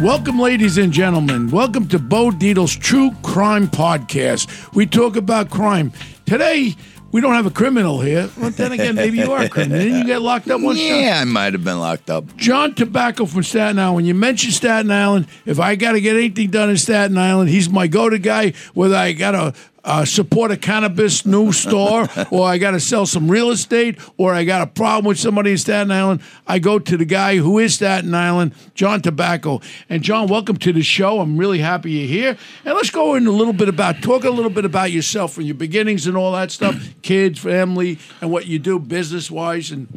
Welcome, ladies and gentlemen. Welcome to Bo Dietl's True Crime Podcast. We talk about crime. Today, we don't have a criminal here. But then again, maybe you are a criminal. Didn't you get locked up one time? Yeah, I might have been locked up. John Tabacco from Staten Island. When you mention Staten Island, if I got to get anything done in Staten Island, he's my go-to guy. Whether I got to uh, support a cannabis new store, or I got to sell some real estate, or I got a problem with somebody in Staten Island, I go to the guy who is Staten Island, John Tabacco. And John, welcome to the show. I'm really happy you're here. And let's go in a little bit about talk a little bit about yourself from your beginnings and all that stuff, kids, family, and what you do business wise and.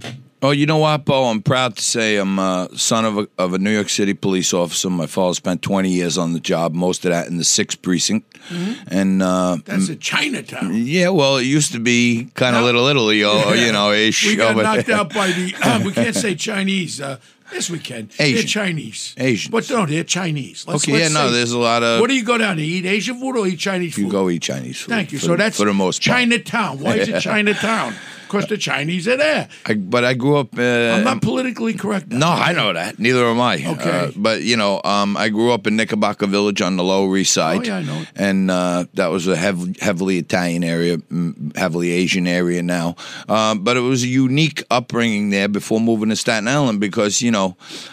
Oh, you know what, Bo? I'm proud to say I'm a son of a, of a New York City police officer. My father spent 20 years on the job, most of that in the sixth precinct. And uh, That's a Chinatown. yeah, well, it used to be kind of Little Italy, or, you know, ish. We got knocked out by the. Uh, we can't say Chinese. Uh, yes, we can. They're Asian. Chinese. Asians. But no, they're Chinese. Let's, Okay, let's yeah, no, say- there's a lot of. What do you go down to eat? Asian food or eat Chinese food? you go eat Chinese food. Thank you. for so that's for the most part. Chinatown. Why is it Chinatown? Because the Chinese are there. I, but I grew up. Uh, I'm not politically correct. now. No, I know that. Neither am I. Okay. Uh, but you know, um, I grew up in Knickerbocker Village on the Lower East Side. Oh, yeah, I know. And uh, that was a heavily Italian area, heavily Asian area now. Um, but it was a unique upbringing there before moving to Staten Island because you know,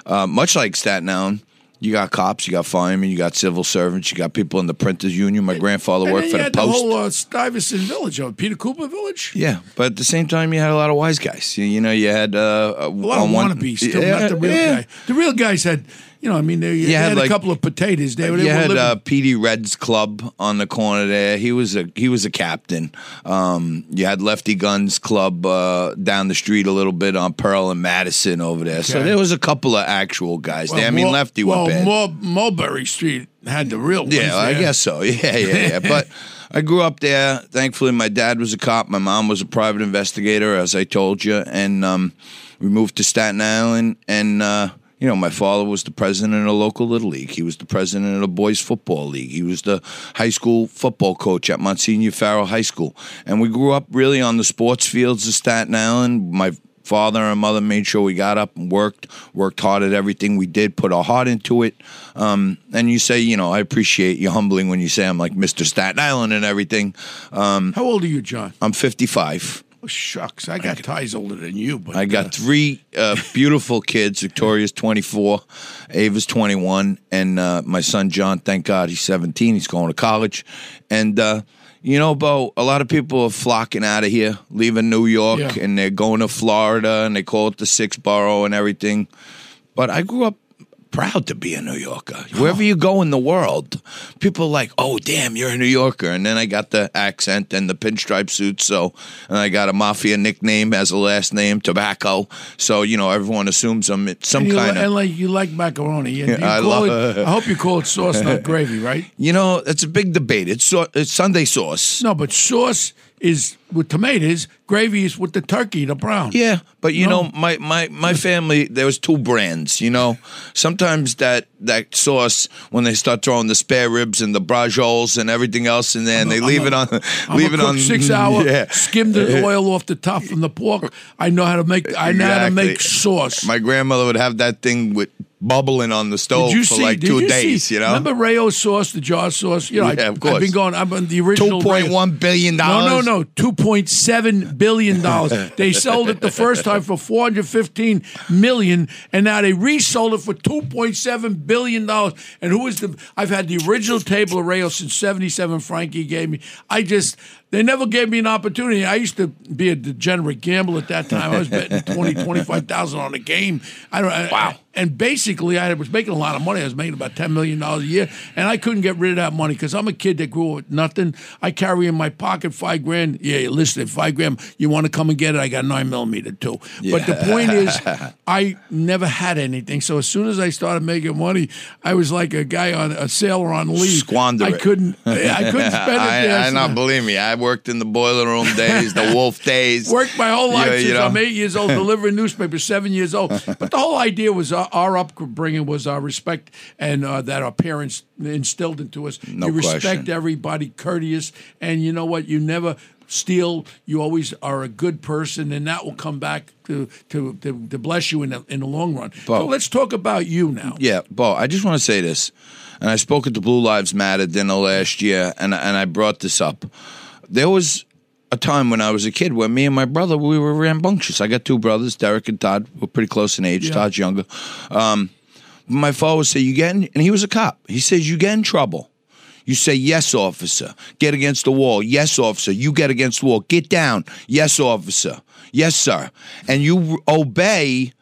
uh, much like Staten Island. You got cops, you got firemen, you got civil servants, you got people in the printers union. My grandfather And worked for you the had Post. the whole uh, Stuyvesant Village, uh, Peter Cooper Village. Yeah, but at the same time, you had a lot of wise guys. You, you know, you had uh, A lot of on one- wannabes, still Yeah, not the real yeah. guy. The real guys had, you know, I mean, they, they had, had, like- a couple of potatoes. They, they you had living- uh, PD Reds Club on the corner there. He was a he was a captain. Um, you had Lefty Guns Club uh, down the street a little bit on Pearl and Madison over there. So there was a couple of actual guys well, there. I mean, Mul- Lefty well, went bad. Mul- Mulberry Street had the real ones. Yeah, I guess so. Yeah, yeah, yeah. but I grew up there. Thankfully, my dad was a cop. My mom was a private investigator, as I told you, and um, we moved to Staten Island. And uh, you know, my father was the president of a local little league. He was the president of the boys football league. He was the high school football coach at Monsignor Farrell High School. And we grew up really on the sports fields of Staten Island. My father and mother made sure we got up and worked, worked hard at everything we did, put our heart into it. Um, and you say, you know, I appreciate you humbling when you say I'm like Mr. Staten Island and everything. Um, How old are you, John? I'm 55. Oh, shucks, I got ties older than you, but I uh, got three uh, beautiful kids. Victoria's 24, Ava's 21, and uh, my son John, thank God, he's 17. He's going to college. And, uh, you know, Bo, a lot of people are flocking out of here, leaving New York, Yeah. and they're going to Florida, and they call it the six borough and everything. But I grew up proud to be a New Yorker. Wherever you go in the world, people are like, "Oh, damn, you're a New Yorker." And then I got the accent and the pinstripe suit, so and I got a mafia nickname as a last name, Tabacco. So you know, everyone assumes I'm some and kind and of. like you like macaroni. And you I love- it, I hope you call it sauce, not gravy, right? You know, it's a big debate. It's, so, it's Sunday sauce. No, but sauce is with tomatoes. Gravy is with the turkey, the brown. Yeah, but you No. know, my, my, my family there was two brands. You know, sometimes that that sauce when they start throwing the spare ribs and the brajoles and everything else in there, and they I'm leave a- it on, I'm leave it on six hour. Yeah, Skim the oil off the top from the pork. I know how to make. I know how to make sauce. My grandmother would have that thing with bubbling on the stove for see? like two you days. see, you know, Remember Rao sauce, the jar sauce? You know, Yeah, I, of course. I've been going. I'm on the original. Two point one billion point Rao- one billion No, no, no. Two point seven billion dollars. they sold it the first time for four hundred fifteen million, and now they resold it for two point seven billion dollars. And who is the? I've had the original table of Rao since seventy seven. Frankie gave me. I just They never gave me an opportunity. I used to be a degenerate gambler at that time. I was betting 20, 25,000 on a game. I don't Wow. and basically, I was making a lot of money. I was making about $10 million a year, and I couldn't get rid of that money because I'm a kid that grew up with nothing. I carry in my pocket five grand. Yeah, listen, five grand. You want to come and get it? I got nine millimeter too. But the point is, I never had anything. So as soon as I started making money, I was like a guy on a sailor on leave. Squander I couldn't. I couldn't spend it I. I not believe me. I worked in the boiler room days, the wolf days. Worked my whole life Yeah, since you know. I'm eight years old, delivering newspapers, seven years old. But the whole idea was uh, our upbringing was our respect and uh, that our parents instilled into us. No you respect question. everybody, courteous, and you know what? You never steal. You always are a good person, and that will come back to to, to, to bless you in the, in the long run. Bo. so let's talk about you now. Yeah, Bo, I just want to say this, and I spoke at the Blue Lives Matter dinner last year, and and I brought this up. There was a time when I was a kid where me and my brother we were rambunctious. I got two brothers, Derek and Todd. We're pretty close in age. Yeah. Todd's younger. Um, my father would say, "You get," in, and he was a cop. He says, "You get in trouble." You say, yes, officer. Get against the wall. Yes, officer. You get against the wall. Get down. Yes, officer. Yes, sir. And you obey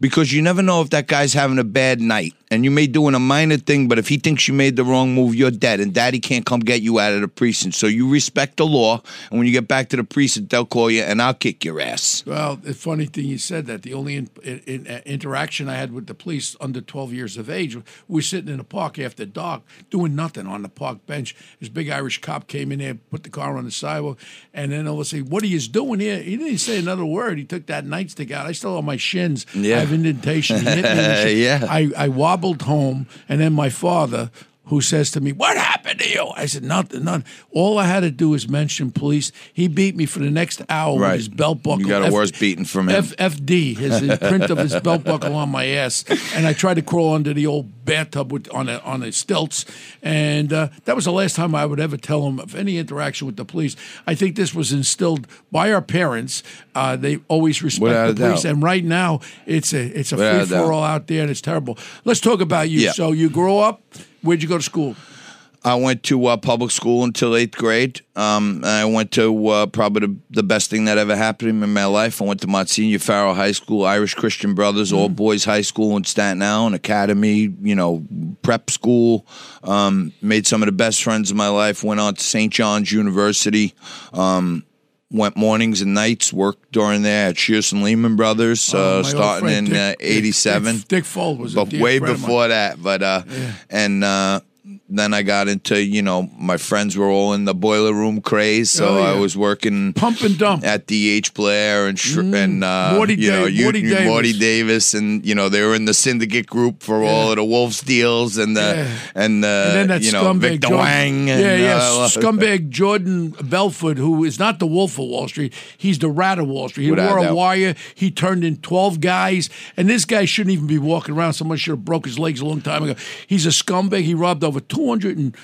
because you never know if that guy's having a bad night. And you may doing a minor thing, but if he thinks you made the wrong move, you're dead. And daddy can't come get you out of the precinct. So you respect the law. And when you get back to the precinct, they'll call you and I'll kick your ass. Well, the funny thing you said that the only in, in, in, uh, interaction I had with the police under 12 years of age, we were sitting in a park after dark doing nothing on the park bench. This big Irish cop came in there, put the car on the sidewalk, and then all of a sudden, what are you doing here? He didn't say another word. He took that nightstick out. I still have my shins. Yeah. I indentation. Hit me in the. Yeah. I, I wobbled home, and then my father, who says to me, "What happened to you?" I said, "Nothing, nothing." All I had to do was mention police. He beat me for the next hour Right. with his belt buckle. You got a F- worse beating from him. F- FD, his, print of his belt buckle on my ass, and I tried to crawl under the old bathtub with on a, on the stilts, and uh, that was the last time I would ever tell him of any interaction with the police. I think this was instilled by our parents. Uh, they always respect the police, doubt. and right now it's a it's a a free for all out there, and it's terrible. Let's talk about you. Yeah. So you grow up. Where'd you go to school? I went to uh, public school until eighth grade. Um, I went to uh, probably the, the best thing that ever happened in my life. I went to Monsignor Farrell High School, Irish Christian Brothers, all boys high school in Staten Island, academy, you know, prep school. Um, made some of the best friends of my life. Went on to St. John's University. Um, went mornings and nights. Worked during there at Shearson Lehman Brothers, Oh, uh, starting friend in Dick- uh, Dick- '87 Dick, Dick Fuld was a but way friend of mine. before that. But uh, and uh, then I got into you know my friends were all in the boiler room craze, so Oh, yeah. I was working Pump and dump. at DH Blair and Sh- and uh, Morty you know Dave- you, Morty you- Davis. Morty Davis, and you know they were in the syndicate group for all of the Wolves deals and the Yeah. and the And you know scumbag Victor Jordan, Wang. And, yeah, yeah, uh, scumbag Jordan Belfort, who is not the Wolf of Wall Street, he's the Rat of Wall Street. He wore a wire. He turned in twelve guys, and this guy shouldn't even be walking around. Someone should have broke his legs a long time ago. He's a scumbag. He robbed over hundred and.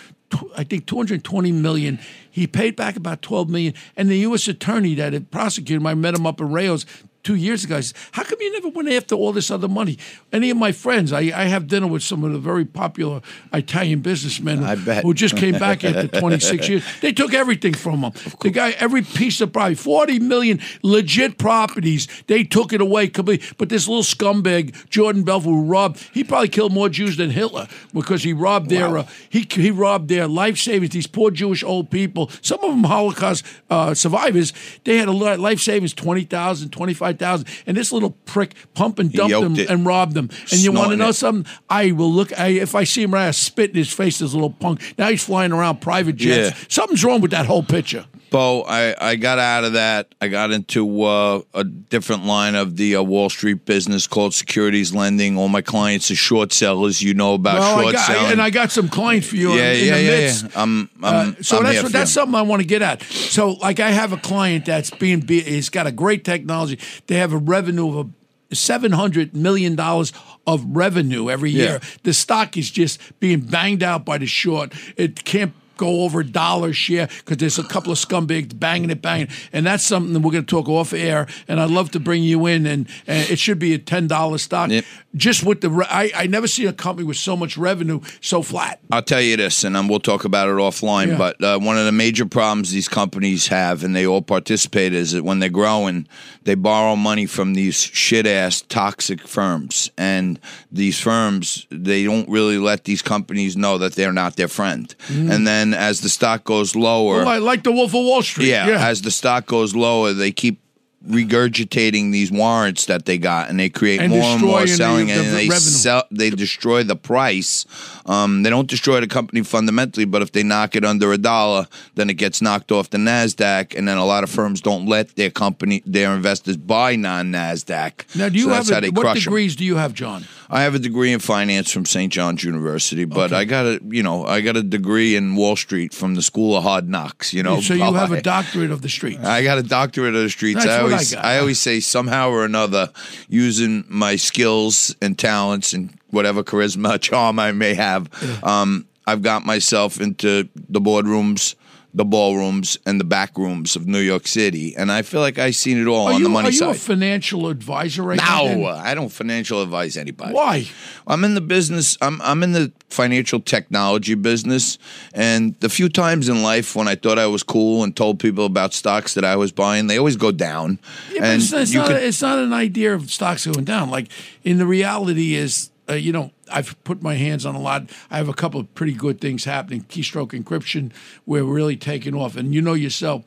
I think 220 million. He paid back about 12 million. And the U.S. attorney that had prosecuted him, I met him up in Rails two years ago. I said, How come you never went after all this other money? Any of my friends, I, I have dinner with some of the very popular Italian businessmen I bet. who just came back after 26 years. They took everything from them. The guy, every piece of property, 40 million legit properties, they took it away completely. But this little scumbag, Jordan Belfort, who robbed, he probably killed more Jews than Hitler because he robbed their, uh, he, he robbed their life savings. These poor Jewish old people, some of them Holocaust uh, survivors, they had a lot life savings, 20,000, 25,000. And this little prick pump and dumped them it. and robbed them. And you want to know it. something? I will look. I, if I see him right, I spit in his face. This little punk. Now he's flying around private jets. Yeah. Something's wrong with that whole picture. Bo, I, I got out of that. I got into uh, a different line of the uh, Wall Street business called securities lending. All my clients are short sellers. You know about Well, I short got, selling. and I got some clients for you. yeah, in, in yeah, the yeah, midst. yeah. I'm, Uh, I'm, so I'm that's what, that's something I want to get at. So like I have a client that's being be- he's got a great technology. They have a revenue of a seven hundred million dollars of revenue every Yeah. year. The stock is just being banged out by the short. It can't go over a dollar share because there's a couple of scumbags banging it, banging, and that's something that we're going to talk off air. And I'd love to bring you in, and, and it should be a ten dollar stock. Yep. Just with the, re- I I never see a company with so much revenue so flat. I'll tell you this, and um, we'll talk about it offline. Yeah. But uh, one of the major problems these companies have, and they all participate, is that when they're growing, they borrow money from these shit ass toxic firms, and these firms they don't really let these companies know that they're not their friend. And then as the stock goes lower, Well, I like the Wolf of Wall Street. yeah, as the stock goes lower, they keep regurgitating these warrants that they got, and they create And more and more destroying the- selling, the and they revenue. sell. They destroy the price. Um, they don't destroy the company fundamentally, but if they knock it under a dollar, then it gets knocked off the Nasdaq, and then a lot of firms don't let their company, their investors buy non Nasdaq. now, do you so have that's how a, they what degrees do you have, John? I have a degree in finance from St. John's University, but Okay. I got a you know I got a degree in Wall Street from the School of Hard Knocks. You know, so you have a doctorate of the streets. I got a doctorate of the streets. That's I what I always. I, always say somehow or another, using my skills and talents and whatever charisma, charm I may have, um, I've got myself into the boardrooms, the ballrooms, and the back rooms of New York City, and I feel like I've seen it all are on you, the money side. are you a financial advisor right now? no, then? I don't financial advise anybody. Why? I'm in the business. I'm I'm in the financial technology business, and the few times in life when I thought I was cool and told people about stocks that I was buying, they always go down. Yeah, but and it's, it's not, it's not an idea of stocks going down. Like, in the reality is, uh, you know, I've put my hands on a lot. I have a couple of pretty good things happening. Keystroke encryption, we're really taking off. And you know yourself,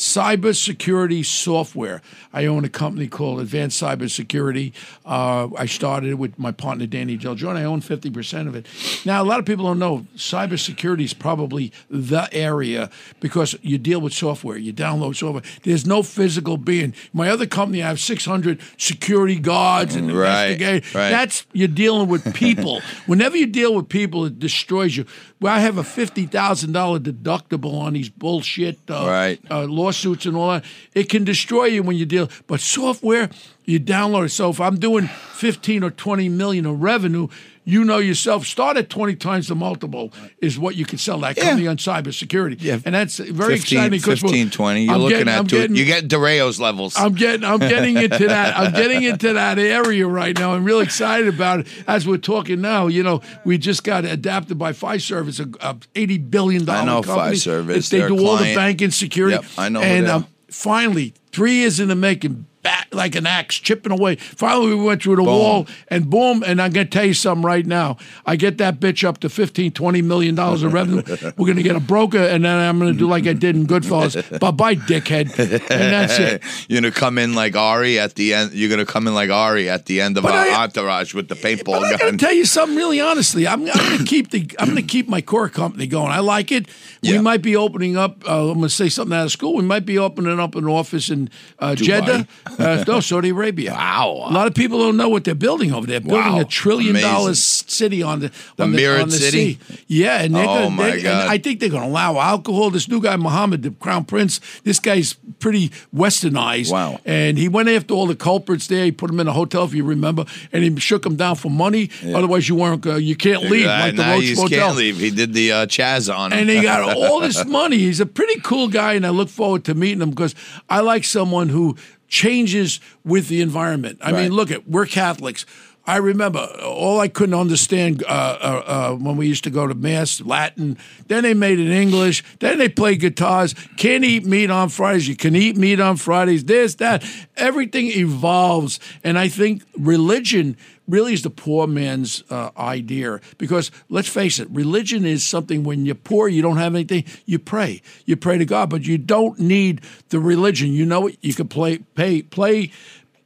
cybersecurity software. I own a company called Advanced Cybersecurity. Uh, I started it with my partner Danny Del John. I own fifty percent of it. Now, a lot of people don't know cybersecurity is probably the area because you deal with software. You download software. There's no physical being. My other company, I have six hundred security guards and Right, investigators. right. That's you're dealing with people. Whenever you deal with people, it destroys you. Well, I have a fifty thousand dollar deductible on these bullshit uh, Right. uh, lawsuits and all that. It can destroy you when you deal. But software, you download it. So if I'm doing fifteen or twenty million of revenue, you know yourself. Start at twenty times the multiple is what you can sell that Yeah. company on cybersecurity. Yeah. and that's very 15, exciting. 'cause we're- 15, 20. You're I'm looking getting- at getting- you get DeReo's levels. I'm getting I'm getting into that I'm getting into that area right now. I'm really excited about it. As we're talking now, you know, we just got adapted by Fiserv. It's a, a eighty billion dollar I know company. Fiserv. They do all the banking security. Yep, I know And um, finally, three years in the making. Back like an axe, chipping away. Finally, we went through the wall, and boom! And I'm gonna tell you something right now. I get that bitch up to 15, 20 million dollars of revenue. We're gonna get a broker, and then I'm gonna do like I did in Goodfellas. Bye bye, dickhead. And that's it. You're gonna come in like Ari at the end. You're gonna come in like Ari at the end of But our I- entourage with the paintball But I gotta tell you something really honestly. I'm, I'm gonna keep the I'm gonna keep my core company going. I like it. We Yeah. might be opening up. Uh, I'm gonna say something out of school. We might be opening up an office in uh, Jeddah, uh, no Saudi Arabia. Wow. A lot of people don't know what they're building over there. Building Wow. a trillion Amazing. dollar city on the The on the, mirrored on the city? sea. Yeah, and they're Oh, gonna, my God. I think they're going to allow alcohol. This new guy Mohammed, the crown prince, this guy's pretty westernized. Wow. And he went after all the culprits there. He put them in a hotel, if you remember, and he shook them down for money. Otherwise, you weren't. Uh, you can't leave Uh, like the Roach you Motel. can't leave. He did the uh, Chaz on him. And he got all this money. He's a pretty cool guy, and I look forward to meeting him because I like someone who changes with the environment. I Right. mean, look at we're Catholics. I remember all I couldn't understand uh, uh, uh, when we used to go to mass Latin. Then they made it English. Then they played guitars. Can't eat meat on Fridays. You can eat meat on Fridays. This, that. Everything evolves, and I think religion really is the poor man's uh, idea. Because let's face it, religion is something when you're poor, you don't have anything, you pray. You pray to God, but you don't need the religion. You know it. You can play, pay, play,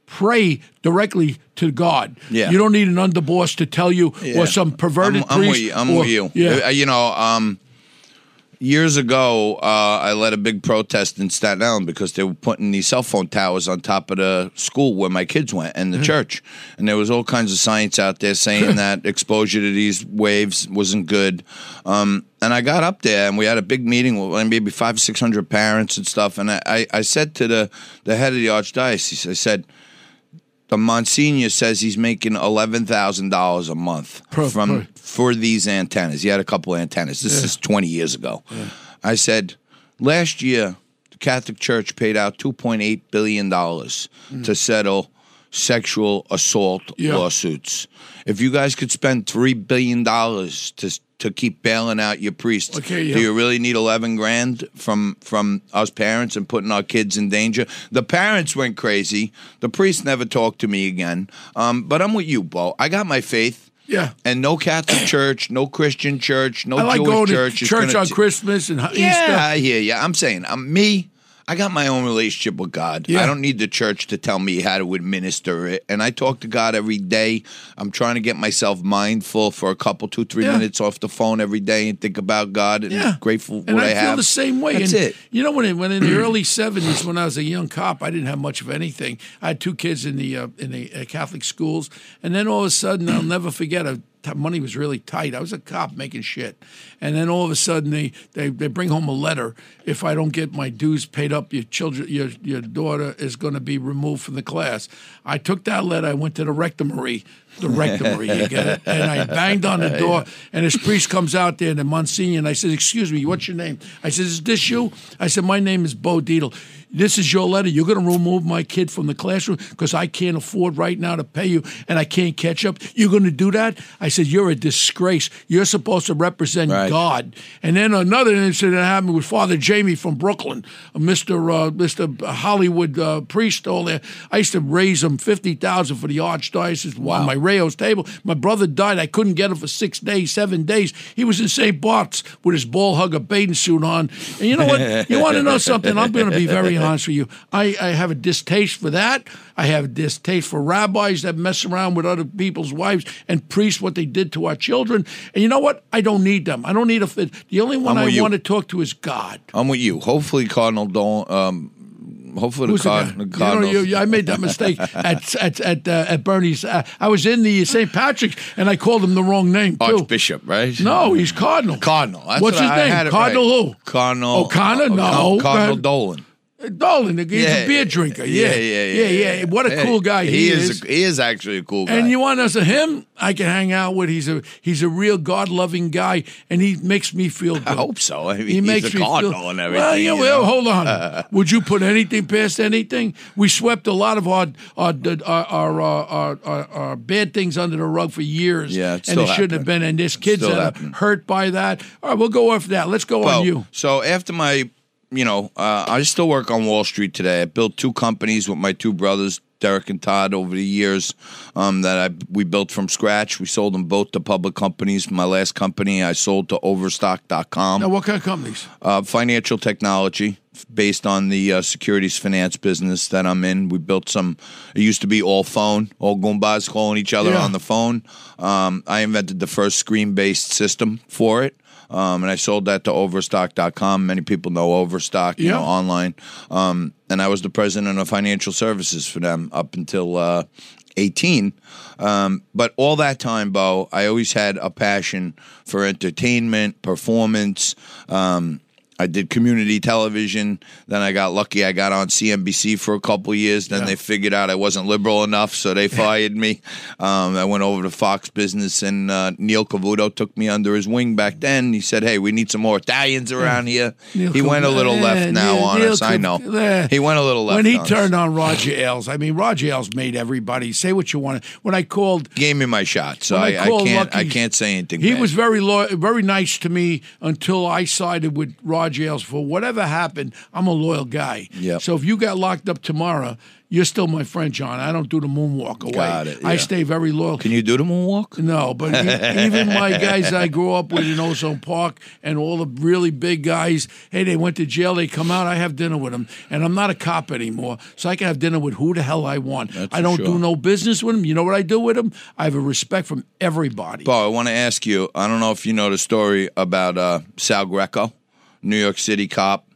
pray directly to God. Yeah. You don't need an underboss to tell you Yeah. or some perverted I'm, I'm with you. I'm or- with you. Yeah. Uh, You know, um, years ago, uh, I led a big protest in Staten Island because they were putting these cell phone towers on top of the school where my kids went and the church, and there was all kinds of science out there saying that exposure to these waves wasn't good. Um, and I got up there and we had a big meeting with maybe five, six hundred parents and stuff. And I, I, I said to the the head of the archdiocese, I said the Monsignor says he's making eleven thousand dollars a month from for these antennas. He had a couple of antennas. This is twenty years ago. I said last year the Catholic Church paid out two point eight billion dollars mm. to settle sexual assault Yeah. lawsuits. If you guys could spend three billion dollars to to keep bailing out your priests, Okay, yeah. do you really need eleven grand from from us parents and putting our kids in danger? The parents went crazy. The priest never talked to me again. Um, but I'm with you, Bo. I got my faith. Yeah. And no Catholic church, no Christian church, no I like Jewish going church. to church on t- Christmas and Easter. yeah, I hear you. I'm saying, I'm me. I got my own relationship with God. Yeah. I don't need the church to tell me how to administer it. And I talk to God every day. I'm trying to get myself mindful for a couple, two, three Yeah. minutes off the phone every day and think about God and Yeah, grateful for and what I, have. I, feel have. the same way. That's and it. You know, when it, when in the early '70s, when I was a young cop, I didn't have much of anything. I had two kids in the uh, in the uh, Catholic schools, and then all of a sudden, I'll never forget. A, money was really tight. I was a cop making shit, and then all of a sudden, they they, they bring home a letter. If I don't get my dues paid up, your children, your your daughter is going to be removed from the class. I took that letter. I went to the rectory. The rectory, you get it? And I banged on the door, and this priest comes out there, and the Monsignor, and I said, Excuse me, what's your name? I said, Is this you? I said, My name is Bo Dietl. This is your letter. You're going to remove my kid from the classroom because I can't afford right now to pay you and I can't catch up. You're going to do that? I said, You're a disgrace. You're supposed to represent Right. God. And then another incident happened with Father Jamie from Brooklyn, a Mr. Uh, Mr. Hollywood uh, priest all there. I used to raise him 50000 for the archdiocese on my Rao's table. My brother died. I couldn't get him for six days, seven days. He was in St. Bart's with his ball hugger bathing suit on. And you know what? you want to know something? I'm going to be very honest with you. I, I have a distaste for that. I have a distaste for rabbis that mess around with other people's wives and priests what they did to our children. And you know what? I don't need them. I don't need a fit. The only one I you. want to talk to is God. I'm with you. Hopefully, Cardinal don't. Um, hopefully, Who's the, Card- the You know, you- I made that mistake at at at, uh, at Bernie's. Uh, I was in the St. Patrick's and I called him the wrong name too. Archbishop, right? No, he's Cardinal. Cardinal. That's What's what his I name? Cardinal right. who? Cardinal O'Connor? No. Cardinal Uh, Dolan. Dolan, he's a beer drinker. Yeah, yeah, yeah, yeah. What a cool guy he, is. a- he is actually a cool guy. And you want to know him? I can hang out with. He's a he's a real God loving guy, and he makes me feel good. I hope so. I mean, He he's makes a me cardinal feel, and everything. Well, yeah, you well, know? hold on. Would you put anything past anything? We swept a lot of uh, uh, our our our our, our, our, our, our bad things under the rug for years. Yeah, it and it shouldn't have been. And there's kids still that are hurt by that. All right, we'll go off that. Let's go Well, on you. So after my, you know, uh, I still work on Wall Street today. I built two companies with my two brothers, Derek and Todd, over the years um, that I we built from scratch. We sold them both to public companies. My last company I sold to Overstock.com. Now, what kind of companies? uh, financial technology based on the uh, securities finance business that I'm in. We built some. It used to be all phone, all Goombas calling each other Yeah. on the phone. Um, I invented the first screen-based system for it. Um, and I sold that to Overstock.com. Many people know Overstock, you Yeah. know, online. Um, and I was the president of financial services for them up until uh, 18. Um, but all that time, Bo, I always had a passion for entertainment, performance. Um, I did community television. Then I got lucky. I got on CNBC for a couple of years. Then Yeah. they figured out I wasn't liberal enough, so they fired me. Um, I went over to Fox Business, and uh, Neil Cavuto took me under his wing back then. He said, "Hey, we need some more Italians around here." Neil he went a little left now Neil- on Neil us. I know. He went a little left When he on us. turned on Roger Ailes, I mean, Roger Ailes made everybody say what you wanted. When I called gave me my shot, so I, I can't. I can't say anything. He bad. was very lo- very nice to me until I sided with Roger Ailes. For whatever happened, I'm a loyal guy. Yep. So if you got locked up tomorrow, you're still my friend, John. I don't do the moonwalk away. Got it, I stay very loyal. Can you do the moonwalk? No, but e- even my guys I grew up with in Ozone Park and all the really big guys, hey, they went to jail, they come out, I have dinner with them. And I'm not a cop anymore, so I can have dinner with who the hell I want. That's I don't sure. do no business with them. You know what I do with them? I have a respect from everybody. Bo, I want to ask you. I don't know if you know the story about uh, Sal Greco, New York City cop.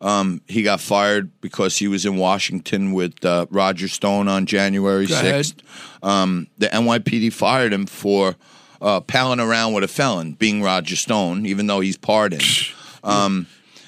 Um, he got fired because he was in Washington with uh, Roger Stone on January Go sixth. Um, the NYPD fired him for uh, palling around with a felon, being Roger Stone, even though he's pardoned. Um,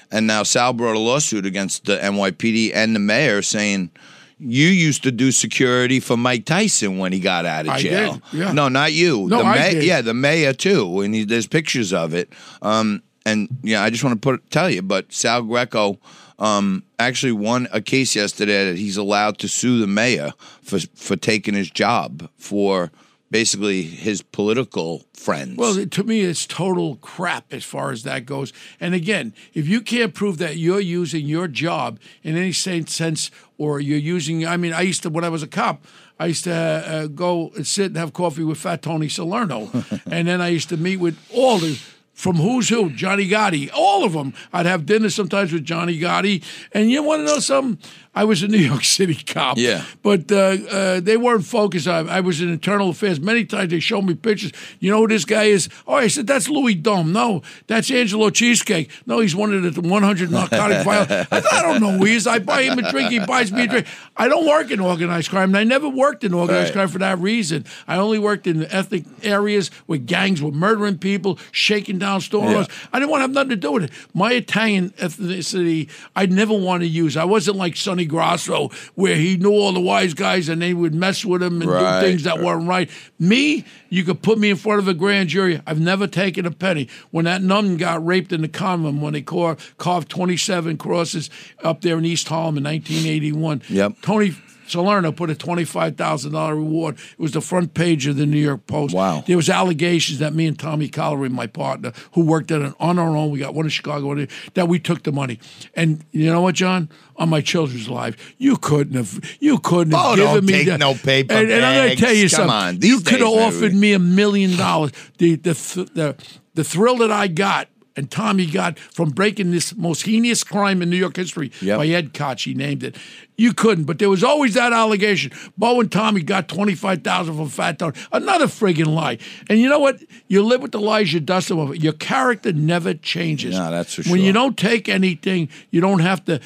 and now Sal brought a lawsuit against the NYPD and the mayor saying, you used to do security for Mike Tyson when he got out of jail. did, yeah. No, not you. No, the I ma- did. Yeah, the mayor too. And he, there's pictures of it. Um, and yeah, I just want to put tell you, but Sal Greco um, actually won a case yesterday that he's allowed to sue the mayor for for taking his job for basically his political friends. Well, to me, it's total crap as far as that goes. And again, if you can't prove that you're using your job in any sense, or you're using, I mean, I used to when I was a cop. I used to uh, go and sit and have coffee with Fat Tony Salerno, and then I used to meet with all the from who's who, Johnny Gotti, all of them. I'd have dinner sometimes with Johnny Gotti, and you want to know something? I was a New York City cop, Yeah. but uh, uh, they weren't focused. I, I was in internal affairs. Many times they showed me pictures. You know who this guy is? Oh, I said that's Louis Dome. No, that's Angelo Cheesecake. No, he's one of the 100 narcotic violence. I, thought, I don't know who he is. I buy him a drink. He buys me a drink. I don't work in organized crime, and I never worked in organized Right. crime for that reason. I only worked in ethnic areas where gangs were murdering people, shaking down stores. I didn't want to have nothing to do with it. My Italian ethnicity, I never want to use. I wasn't like Sonny Grosso, where he knew all the wise guys and they would mess with him and Right. do things that weren't right. Me, you could put me in front of a grand jury. I've never taken a penny. When that nun got raped in the convent, when they carved 27 crosses up there in East Harlem in 1981, Yep. Tony Salerno put a twenty-five thousand dollar reward. It was the front page of the New York Post. Wow. There was allegations that me and Tommy Collery, my partner, who worked at it on our own, we got one in Chicago, one in- that we took the money. And you know what, John? On my children's lives, you couldn't have, you couldn't have Oh, given me take that. no paper And, and I'm going to tell you Come something. on. you could have offered maybe. me a million dollars. The the th- the the thrill that I got. And Tommy got from breaking this most heinous crime in New York history Yep. by Ed Koch, he named it. You couldn't, but there was always that allegation. Bo and Tommy got twenty five thousand from Fat Tony. Another friggin' lie. And you know what? You live with the lies, you dust them off. Your character never changes. No, that's for When you don't take anything, you don't have to.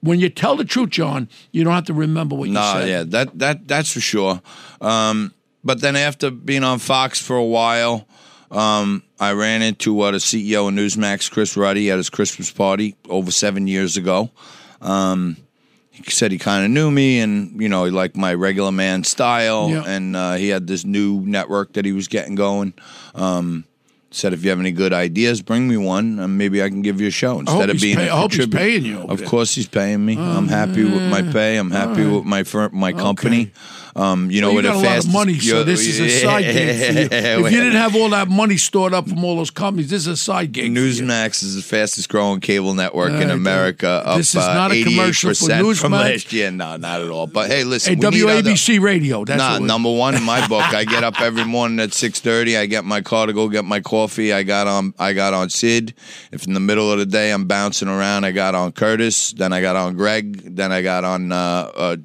When you tell the truth, John, you don't have to remember what you No, said. yeah, that that that's for sure. Um, but then after being on Fox for a while, um, I ran into uh, the CEO of Newsmax, Chris Ruddy, at his Christmas party over seven years ago. Um, he said he kind of knew me, and you know, he liked my regular man style, Yeah. and uh, he had this new network that he was getting going. Um, said if you have any good ideas, bring me one, and maybe I can give you a show instead of being. pay- a I hope he's paying you Of course, he's paying me. I'm happy with my pay. I'm happy with my firm, my company. Um, you know, Well, you got a lot of money, so this is a side gig for you. If you didn't have all that money stored up from all those companies, this is a side gig. Newsmax is the fastest growing cable network in Uh, America. Up, this is uh, not a commercial for 88% from Newsmax. last year. No, not at all. But hey, listen, Hey, we need other- WABC Radio. That's nah, number one in my book. I get up every morning at six thirty. I get my car to go get my coffee. I got on. I got on Sid. If in the middle of the day I'm bouncing around, I got on Curtis. Then I got on Greg. Then I got on uh, uh,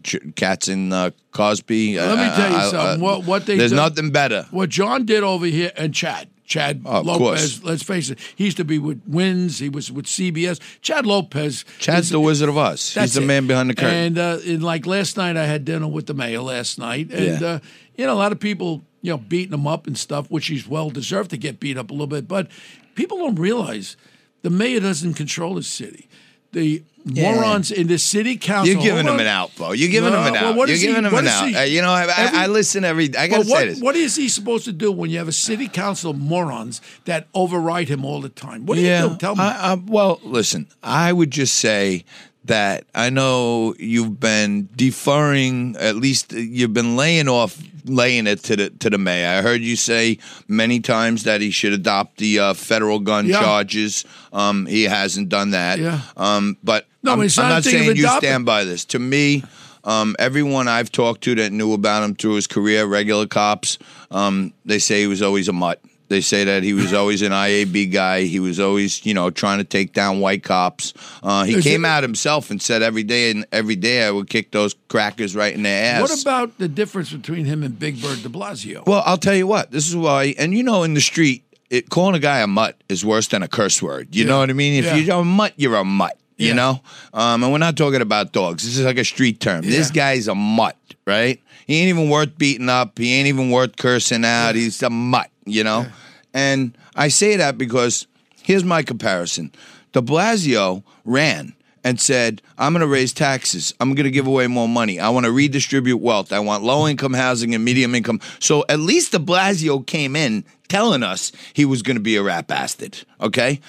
and uh, Cosby. Let me Uh, tell you uh, something. What- what they there's nothing better. what John did over here and Chad. Chad Of Lopez, let's face it, he used to be with Wins, he was with CBS. Chad Lopez. Chad's is- the Wizard of Oz. He's the it. man behind the curtain. And uh, in, like last night, I had dinner with the mayor last night, and Yeah. uh, you know a lot of people, you know, beating him up and stuff, which he's well deserved to get beat up a little bit. But people don't realize the mayor doesn't control the city. The morons in the city council. You're giving hold on. an out, Bo. You're giving No, him an out. what You're is he- giving him an out. he- Uh, you know, I, I, Every- I listen every. I gotta what, say this. what is he supposed to do when you have a city council of morons that override him all the time? What do yeah. you do? Tell me. I, I, well, listen. I would just say that I know you've been deferring. At least you've been laying off, laying it to the to the mayor. I heard you say many times that he should adopt the uh, federal gun Yeah. charges. Um, he hasn't done that. Yeah. Um, but No, I'm, it's I'm not a not saying you stand by this. To me. Um, everyone I've talked to that knew about him through his career, regular cops, um, they say he was always a mutt. They say that he was always an IAB guy. He was always, you know, trying to take down white cops. Uh, he Is came it- out himself and said every day and every day I would kick those crackers right in the ass. what about the difference between him and Big Bird de Blasio? Well, I'll tell you what. This is why, and you know, in the street, it, calling a guy a mutt is worse than a curse word. You Yeah. know what I mean? If Yeah. you're a mutt, you're a mutt. You Yeah. know, um, and we're not talking about dogs. This is like a street term. This Yeah. guy's a mutt, right? He ain't even worth beating up. He ain't even worth cursing out. He's a mutt. You know, and I say that because here's my comparison: De Blasio ran. and said, I'm going to raise taxes. I'm going to give away more money. I want to redistribute wealth. I want low income housing and medium income. So at least de Blasio came in telling us he was going to be a rat bastard. Okay.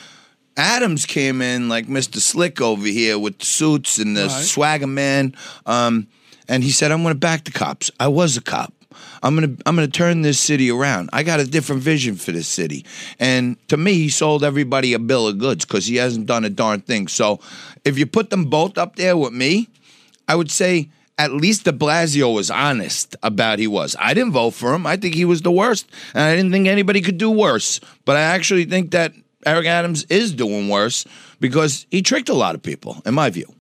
Adams came in like Mr. Slick over here with the suits and the Right. swagger man. Um, and he said, I'm going to back the cops. I was a cop. I'm gonna I'm gonna turn this city around. I got a different vision for this city, and to me, he sold everybody a bill of goods because he hasn't done a darn thing. So, if you put them both up there with me, I would say at least De Blasio was honest about he was. I didn't vote for him. I think he was the worst, and I didn't think anybody could do worse. But I actually think that Eric Adams is doing worse because he tricked a lot of people, in my view.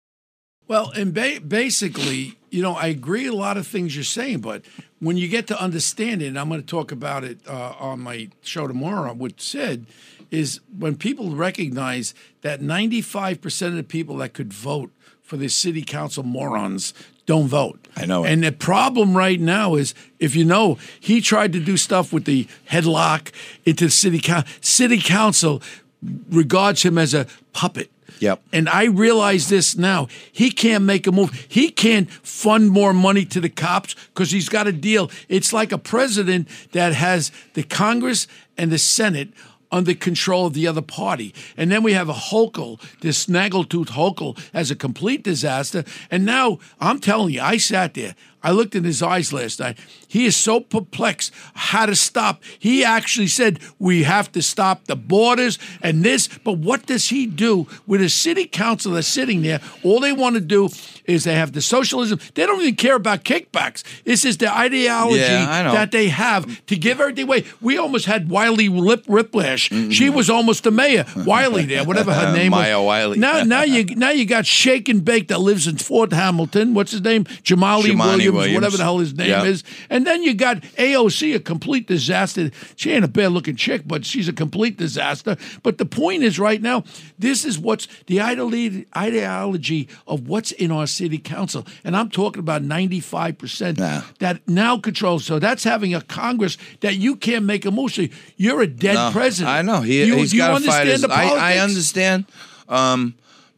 Well, and ba- basically, you know, I agree a lot of things you're saying, but when you get to understand it, and I'm going to talk about it uh, on my show tomorrow with Sid, is when people recognize that 95% of the people that could vote for the city council morons don't vote. I know it. And the problem right now is, if you know, he tried to do stuff with the headlock into the city council. City council regards him as a puppet. Yep. And I realize this now. He can't make a move. He can't fund more money to the cops because he's got a deal. It's like a president that has the Congress and the Senate under control of the other party. And then we have a Hochul, this snaggletooth Hochul, as a complete disaster. And now I'm telling you, I sat there. I looked in his eyes last night. He is so perplexed how to stop. He actually said, We have to stop the borders and this. But what does he do with a city council that's sitting there? All they want to do is they have the socialism. They don't even care about kickbacks. This is the ideology Yeah, that they have to give everything away. We almost had Wiley Lip Riplash. Mm-hmm. She was almost the mayor. Wiley there, whatever her name Maya was. Wiley. Now, now you now you got Shake and Bake that lives in Fort Hamilton. What's his name? Jamali Jamali Williams, Williams. whatever the hell his name Yeah. is. And then you got AOC, a complete disaster. She ain't a bad looking chick, but she's a complete disaster. But the point is, right now, this is what's the ideology, of what's in our city council. And I'm talking about 95% Nah. that now controls. So that's having a Congress that you can't make a move. So you're a dead No, president. I know. He, you, he's got to understand fight his. the I, I understand. Um,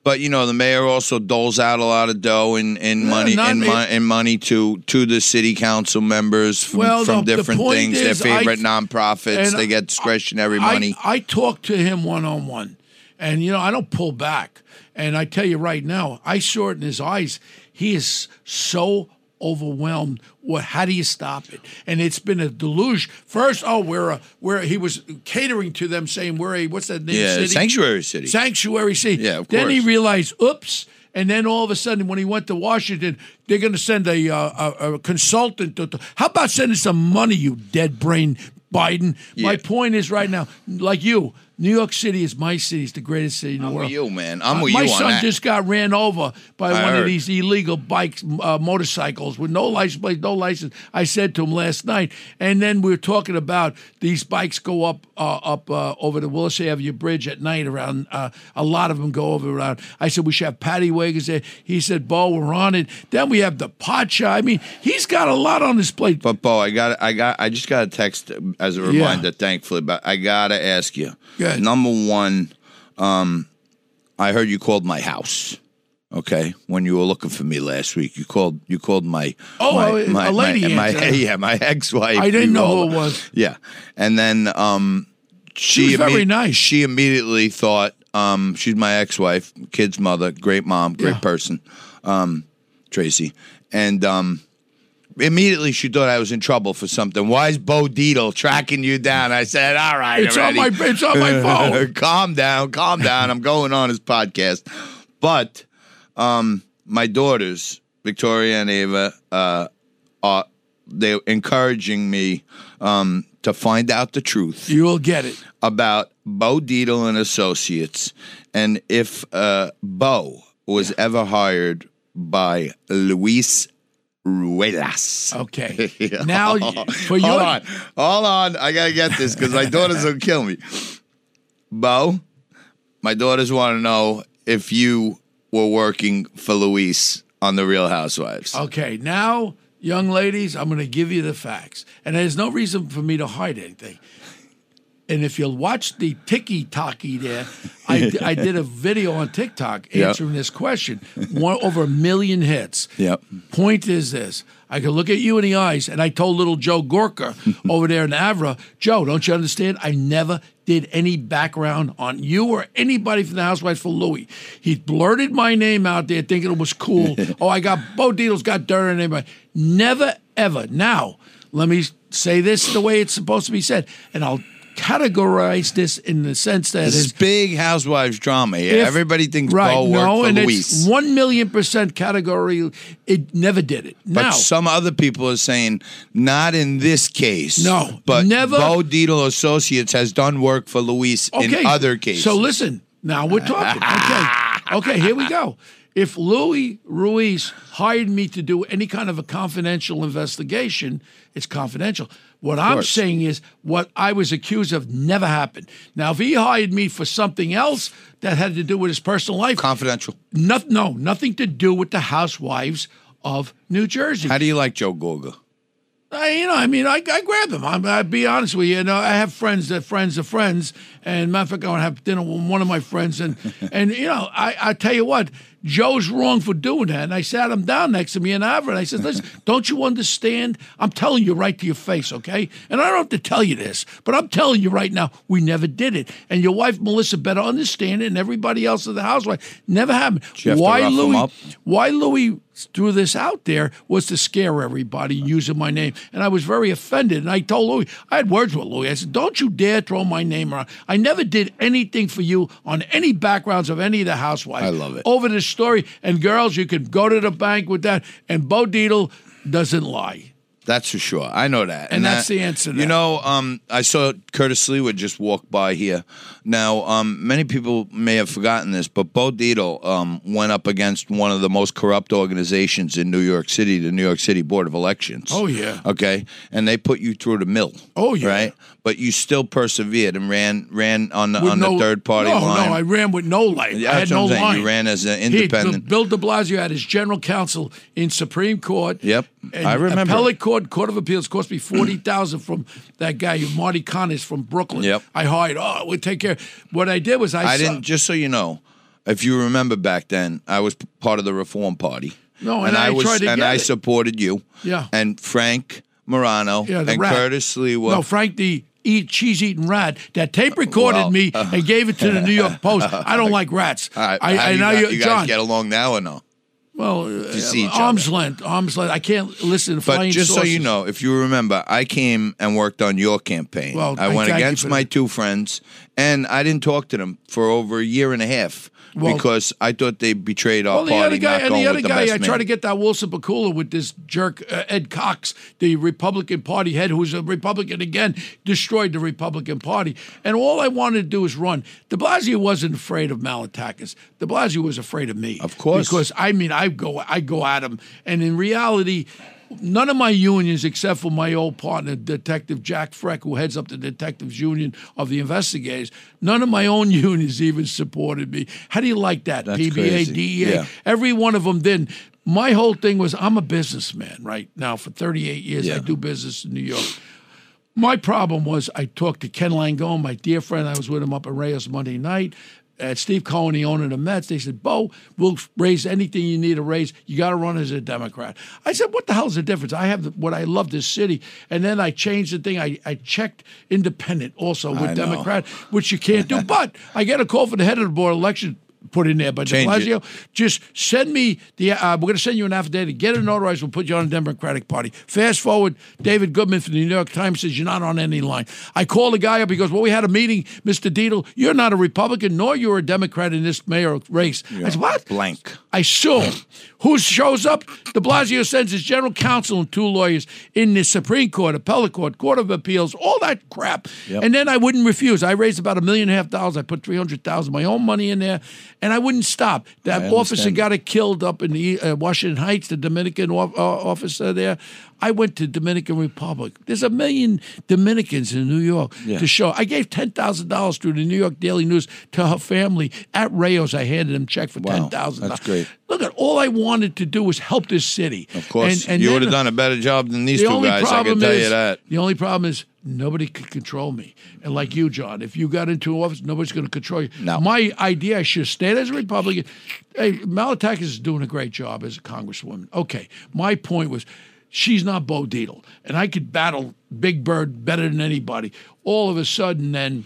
but you know, the mayor also doles out a lot of dough and, and money and, mon- and money to to the city council members from, Well, from the- the different point things. their favorite I- nonprofits. They get discretionary I- money. I, talked to him one on one, and you know I don't pull back. And I tell you right now, I saw it in his eyes. He is so overwhelmed. What? How do you stop it? And it's been a deluge. First, oh, we're a where he was catering to them, saying we're a what's that name? yeah, city? sanctuary city. Sanctuary City. Yeah, of course. Then he realized, oops. And then all of a sudden, when he went to Washington, they're going to send a, uh, a, a consultant. To, to- how about sending some money, you dead brain Biden? My point is right now, like you, New York City is my city. It's the greatest city in the I'm world. with you, man. I'm Uh, with my you on son just got ran over by I one heard. of these illegal bikes, uh, motorcycles with no license plate, no license. I said to him last night, and then we were talking about these bikes go up uh, up uh, over the Willis Avenue Bridge at night. Around uh, a lot of them go over around. I said we should have paddy wagons there. He said, "Bo, we're on it." Then we have the shop. I mean, he's got a lot on his plate. But Bo, I got I got I just got a text as a reminder, thankfully. But I gotta ask you. Good. Number one, um, I heard you called my house. Okay, when you were looking for me last week, you called you called my Oh, my, a lady my, my yeah my ex wife. I didn't know who it was. Yeah, and then um, she was very nice. She immediately thought um, she's my ex wife, kid's mother, great mom, great Yeah. person, um, Tracy, and um, immediately she thought I was in trouble for something. Why is Bo Dietl tracking you down? I said, all right, It's on my it's on my phone. calm down, calm down. I'm going on his podcast. But um, my daughters, Victoria and Ava, uh, are they're encouraging me um, to find out the truth You will get it. about Bo Dietl and Associates, and if uh, Bo was ever hired by Luis Ruelas. Okay. Now, for your hold on, hold on. I gotta get this because my daughters will kill me. Bo, my daughters want to know if you were working for Luis on the Real Housewives. Okay, now, young ladies, I'm going to give you the facts. And there's no reason for me to hide anything. And if you'll watch the Tiki Talkie there, I, I did a video on TikTok Yep. answering this question. One over a million hits. Yep. Point is this. I could look at you in the eyes, and I told little Joe Gorga over there in Avra, Joe, don't you understand? I never did any background on you or anybody from the Housewives for Louis. He blurted my name out there thinking it was cool. oh, I got Bo Dietl's got dirt on anybody. Never, ever. Now, let me say this the way it's supposed to be said, and I'll categorize this in the sense that This is big housewives drama. Yeah, if- everybody thinks right, Bo no, worked for and Luis. it's one million percent category. It never did it. But now, some other people are saying not in this case. No, but never- Bo Dietl Associates has done work for Luis in other cases. So listen, now we're talking. Okay, okay, here we go. If Louis Ruiz hired me to do any kind of a confidential investigation, it's confidential. What I'm course. saying is what I was accused of never happened. Now, if he hired me for something else that had to do with his personal life, confidential. no, no, nothing to do with the housewives of New Jersey. How do you like Joe Gorga? I, you know, I mean, I, I grab them. I'm, I'll be honest with you. You know, I have friends that friends of friends, and matter of fact, I want to have dinner with one of my friends, and and you know, I I tell you what, Joe's wrong for doing that. And I sat him down next to me in Avra, and I said, listen, don't you understand? I'm telling you right to your face, okay? And I don't have to tell you this, but I'm telling you right now, we never did it. And your wife Melissa better understand it, and everybody else in the housewife never happened. Did you have to Why Louis? why Louis threw this out there was to scare everybody using my name. And I was very offended. And I told Louis, I had words with Louis. I said, Don't you dare throw my name around. I never did anything for you on any backgrounds of any of the housewives. I love it. Over this story. And girls, you can go to the bank with that. And Bo Dietl doesn't lie. That's for sure. I know that. And that's that- the answer to You know, um, I saw Curtis Sliwa just walk by here. Now, um, many people may have forgotten this, but Bo Dietl um, went up against one of the most corrupt organizations in New York City, the New York City Board of Elections. Oh, yeah. Okay, and they put you through the mill. Oh, yeah. Right, but you still persevered and ran ran on the With on no- the third party no, line. No, I ran with no light. Yeah, I had that's no line. You ran as an He- independent. Bill de Blasio had his general counsel in Supreme Court. Yep. And I remember. Appellate Court, Court of Appeals cost me forty thousand from that guy, Marty Connors from Brooklyn. Yep. I hired. Oh, we take care. What I did was I, I saw- didn't. Just so you know, if you remember back then, I was part of the Reform Party. No, and I was, tried to and I it. supported you. Yeah. And Frank Morano Yeah, the and rat. Curtis Sliwa. No, Frank the eat cheese eating rat that tape recorded Well, uh, me and gave it to the New York Post. I don't like rats. Right, I, I you, know guys, you, you guys John. get along now or no? Well, uh, see each arm's other. length, arm's length. I can't listen to But just so you know, if you remember, I came and worked on your campaign. Well, I I went against my that. two friends, and I didn't talk to them for over a year and a half Well- because I thought they betrayed our Well, the party. other guy and the other the guy, best I man. tried to get that Wilson Pakula with this jerk uh, Ed Cox, the Republican Party head, who's a Republican again, destroyed the Republican Party. And all I wanted to do was run. De Blasio wasn't afraid of Malliotakis. De Blasio was afraid of me, Of course. because I mean, I go, I go at him, and in reality. None of my unions, except for my old partner, Detective Jack Freck, who heads up the Detectives Union of the Investigators, none of my own unions even supported me. How do you like that? That's PBA, crazy. DEA, Yeah. every one of them did. My whole thing was I'm a businessman right now for 38 years. I do business in New York. My problem was I talked to Ken Langone, my dear friend. I was with him up at Rao's Monday night. At Steve Cohen, the owner of the Mets, they said, Bo, we'll raise anything you need to raise. You got to run as a Democrat. I said, what the hell's the difference? I have what I love this city. And then I changed the thing. I, I checked independent also with. Democrat, which you can't do. but I get a call from the head of the board of election put in there by de Change it. Blasio. Just send me the. Uh, we're going to send you an affidavit. Get it notarized. We'll put you on the Democratic Party. Fast forward. David Goodman from the New York Times says you're not on any line. I call the guy up. He goes, "Well, we had a meeting, Mr. Dietl. You're not a Republican, nor you're a Democrat in this mayor race." I said, "What?" blank. I sue. Who shows up? De Blasio sends his general counsel and two lawyers in the Supreme Court, Appellate Court, Court of Appeals, all that crap. Yep. And then I wouldn't refuse. I raised about a million and a half dollars. I put three hundred thousand my own money in there, and I wouldn't stop. That officer got it killed up in the uh, Washington Heights, the Dominican uh, officer there. I went to Dominican Republic. There's a million Dominicans in New York Yeah. to show. I gave ten thousand dollars through the New York Daily News to her family at Rao's. I handed them check for Wow, ten thousand. that's great. Look at all I wanted to do was help this city. Of course, And- and you would have done a better job than these the two guys. I can tell is, you that. The only problem is Nobody could control me. And like you, John, if you got into office, nobody's going to control you. No. My idea, I should have stayed as a Republican. Hey, Malliotakis is doing a great job as a congresswoman. Okay. My point was, she's not Bo Dietl. And I could battle Big Bird better than anybody. All of a sudden, then,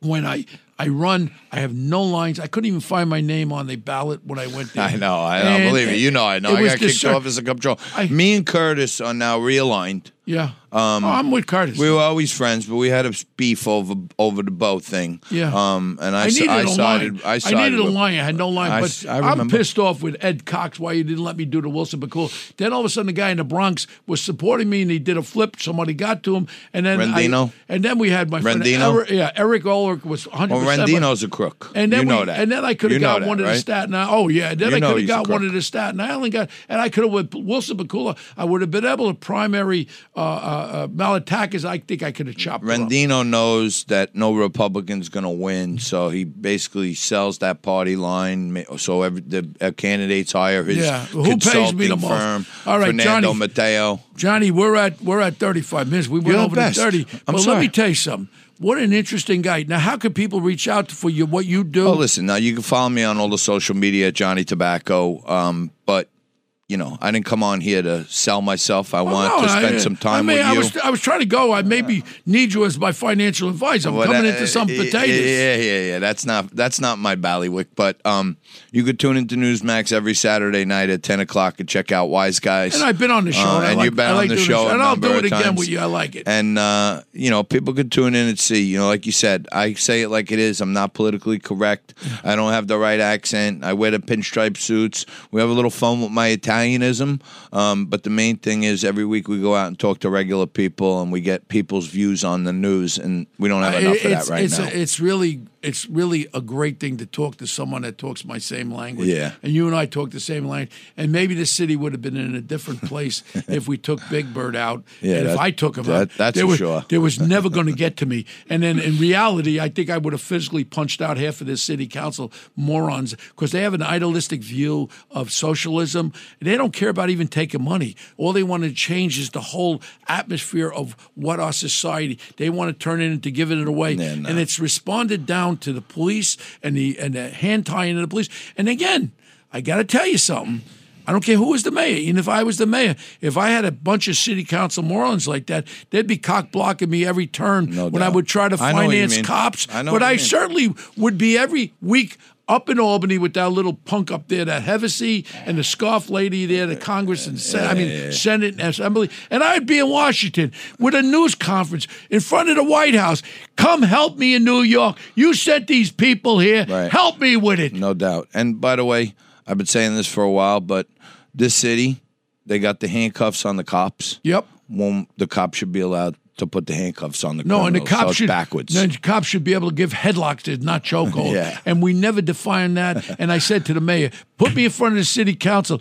when I I run, I have no lines. I couldn't even find my name on the ballot when I went there. I know. I don't believe it. You know I know. I got kicked off as a control. I- Me and Curtis are now realigned. Yeah. Um, oh, I'm with Curtis. We were always friends, but we had a beef over over the boat thing. Yeah. Um, and I, I needed I a sided. line. I sided needed a line. I had no line. I but I I'm pissed off with Ed Cox why you didn't let me do the Wilson McCool. Then all of a sudden, the guy in the Bronx was supporting me, and he did a flip. Somebody got to him, and then I- Rendino? and then we had my friend Rendino? Eric, yeah, Eric Ulrich was 100. Well, Rendino's a crook. And then you know that. And then I could have got that, one of the? Staten Island. Oh yeah, then You I could have got one of the Staten Island guys, and I could have with Wilson McCullough. I would have been able to primary uh, uh, uh, Malliotakis. I think I could have chopped. Rendino knows that no Republican's going to win, so he basically sells that party line. So every, the uh, candidates hire his Yeah. Who pays me consulting the most? firm. All right, Fernando Johnny. Mateo. Johnny, we're at we're at 35 minutes. We went You're the over to 30. I'm but let me tell you something. What an interesting guy. Now, how can people reach out for you? What you do? Oh, listen. Now you can follow me on all the social media, Johnny Tabacco. Um, but you know, I didn't come on here to sell myself. I Oh, want no, to spend I- some time I with I you. was, I was trying to go. I maybe need you as my financial advisor. I'm Well, coming that- into some uh, potatoes. Yeah, yeah, yeah. That's not that's not my ballywick. But um, you could tune into Newsmax every Saturday night at ten o'clock and check out Wise Guys. And I've been on the show, Uh, and I and like- you've been I on the doing the show, show, and I'll do it again times. with you. I like it. And uh, you know, people could tune in and see. You know, like you said, I say it like it is. I'm not politically correct. I don't have the right accent. I wear the pinstripe suits. We have a little fun with my Italianism. Um, but the main thing is, every week we go out and talk to regular people, and we get people's views on the news. And we don't have enough of that Uh, right it's now. It's really it's really a great thing to talk to someone that talks my same language. Yeah. And you and I talk the same language. And maybe the city would have been in a different place if we took Big Bird out. Yeah, and if I took him that- out, that's there for was, sure. There was never going to get to me. And then in reality, I think I would have physically punched out half of this city council morons because they have an idealistic view of socialism. They don't care about even taking money. All they want to change is the whole atmosphere of what our society. They want to turn it into giving it away. Yeah, no. And it's responded down to the police and the and the hand tying of the police. And again, I got to tell you something. I don't care who was the mayor. Even if I was the mayor, if I had a bunch of city council morons like that, they'd be cock blocking me every turn No when I would try to I know what you finance cops. I but I mean. certainly would be every week up in Albany with that little punk up there, that Hevesi and the scarf lady there, the Congress and Sen- I mean Senate and Assembly, and I'd be in Washington with a news conference in front of the White House. Come help me in New York. You sent these people here. Right. Help me with it. No doubt. And by the way, I've been saying this for a while, but this city, they got the handcuffs on the cops. Yep. When the cops should be allowed to put the handcuffs on the No, and the criminals, so cops should backwards. No, the cops should be able to give headlocks to not chokehold. Yeah. And we never defined that. and I said to the mayor, put me in front of the city council.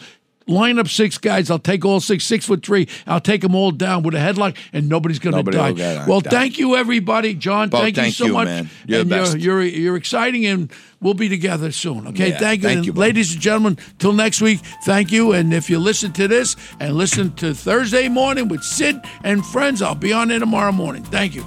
Line up six guys. I'll take all six, six foot three. I'll take them all down with a headlock, and nobody's going to Nobody die. well, down. thank you, everybody. John, Bo, thank, you so you, much. man. You're and the best. You're, you're you're exciting, and we'll be together soon. Okay, Yeah, thank you, thank and you, ladies and gentlemen. Till next week, thank you. And if you listen to this and listen to Thursday morning with Sid and friends, I'll be on there tomorrow morning. Thank you.